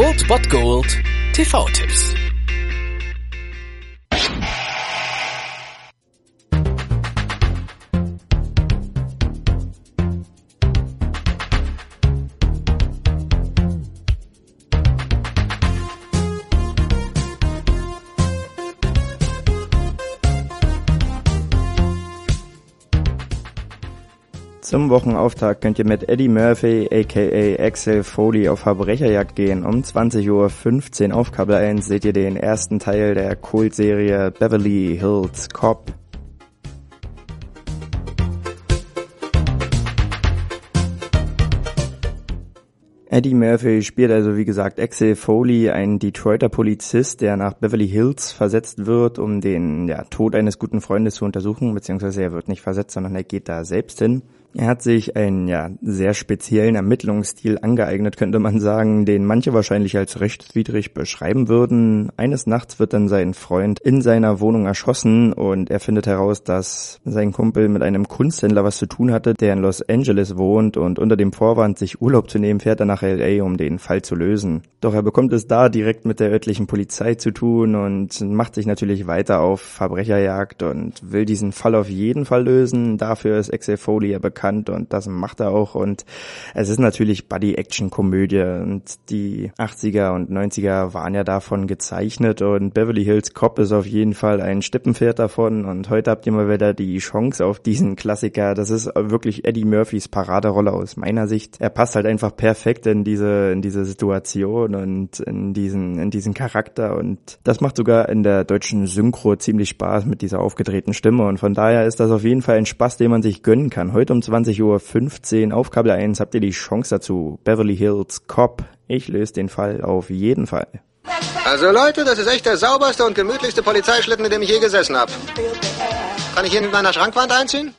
Old Bot Gold TV-Tipps. Zum Wochenauftakt könnt ihr mit Eddie Murphy aka Axel Foley auf Verbrecherjagd gehen. Um 20.15 Uhr auf Kabel 1 seht ihr den ersten Teil der Kultserie Beverly Hills Cop. Eddie Murphy spielt also wie gesagt Axel Foley, ein Detroiter Polizist, der nach Beverly Hills versetzt wird, um den ja, Tod eines guten Freundes zu untersuchen, beziehungsweise er wird nicht versetzt, sondern er geht da selbst hin. Er hat sich einen ja sehr speziellen Ermittlungsstil angeeignet, könnte man sagen, den manche wahrscheinlich als rechtswidrig beschreiben würden. Eines Nachts wird dann sein Freund in seiner Wohnung erschossen und er findet heraus, dass sein Kumpel mit einem Kunsthändler was zu tun hatte, der in Los Angeles wohnt und unter dem Vorwand, sich Urlaub zu nehmen, fährt er nach LA, um den Fall zu lösen. Doch er bekommt es da direkt mit der örtlichen Polizei zu tun und macht sich natürlich weiter auf Verbrecherjagd und will diesen Fall auf jeden Fall lösen. Dafür ist Excel Foley ja bekannt bekannt und das macht er auch und es ist natürlich Buddy-Action-Komödie und die 80er und 90er waren ja davon gezeichnet und Beverly Hills Cop ist auf jeden Fall ein Stippenpferd davon und heute habt ihr mal wieder die Chance auf diesen Klassiker. Das ist wirklich Eddie Murphys Paraderolle aus meiner Sicht. Er passt halt einfach perfekt in diese, in diese Situation und in diesen, in diesen Charakter und das macht sogar in der deutschen Synchro ziemlich Spaß mit dieser aufgedrehten Stimme und von daher ist das auf jeden Fall ein Spaß, den man sich gönnen kann. Heute um 20.15 Uhr auf Kabel 1 habt ihr die Chance dazu. Beverly Hills Cop. Ich löse den Fall auf jeden Fall. Also Leute, das ist echt der sauberste und gemütlichste Polizeischlitten, in dem ich je gesessen habe. Kann ich ihn in meiner Schrankwand einziehen?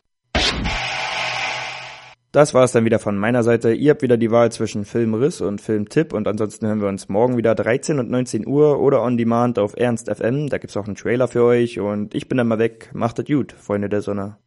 Das war es dann wieder von meiner Seite. Ihr habt wieder die Wahl zwischen Filmriss und Filmtipp und ansonsten hören wir uns morgen wieder 13 und 19 Uhr oder on demand auf Ernst FM. Da gibt's auch einen Trailer für euch und ich bin dann mal weg. Macht es gut, Freunde der Sonne.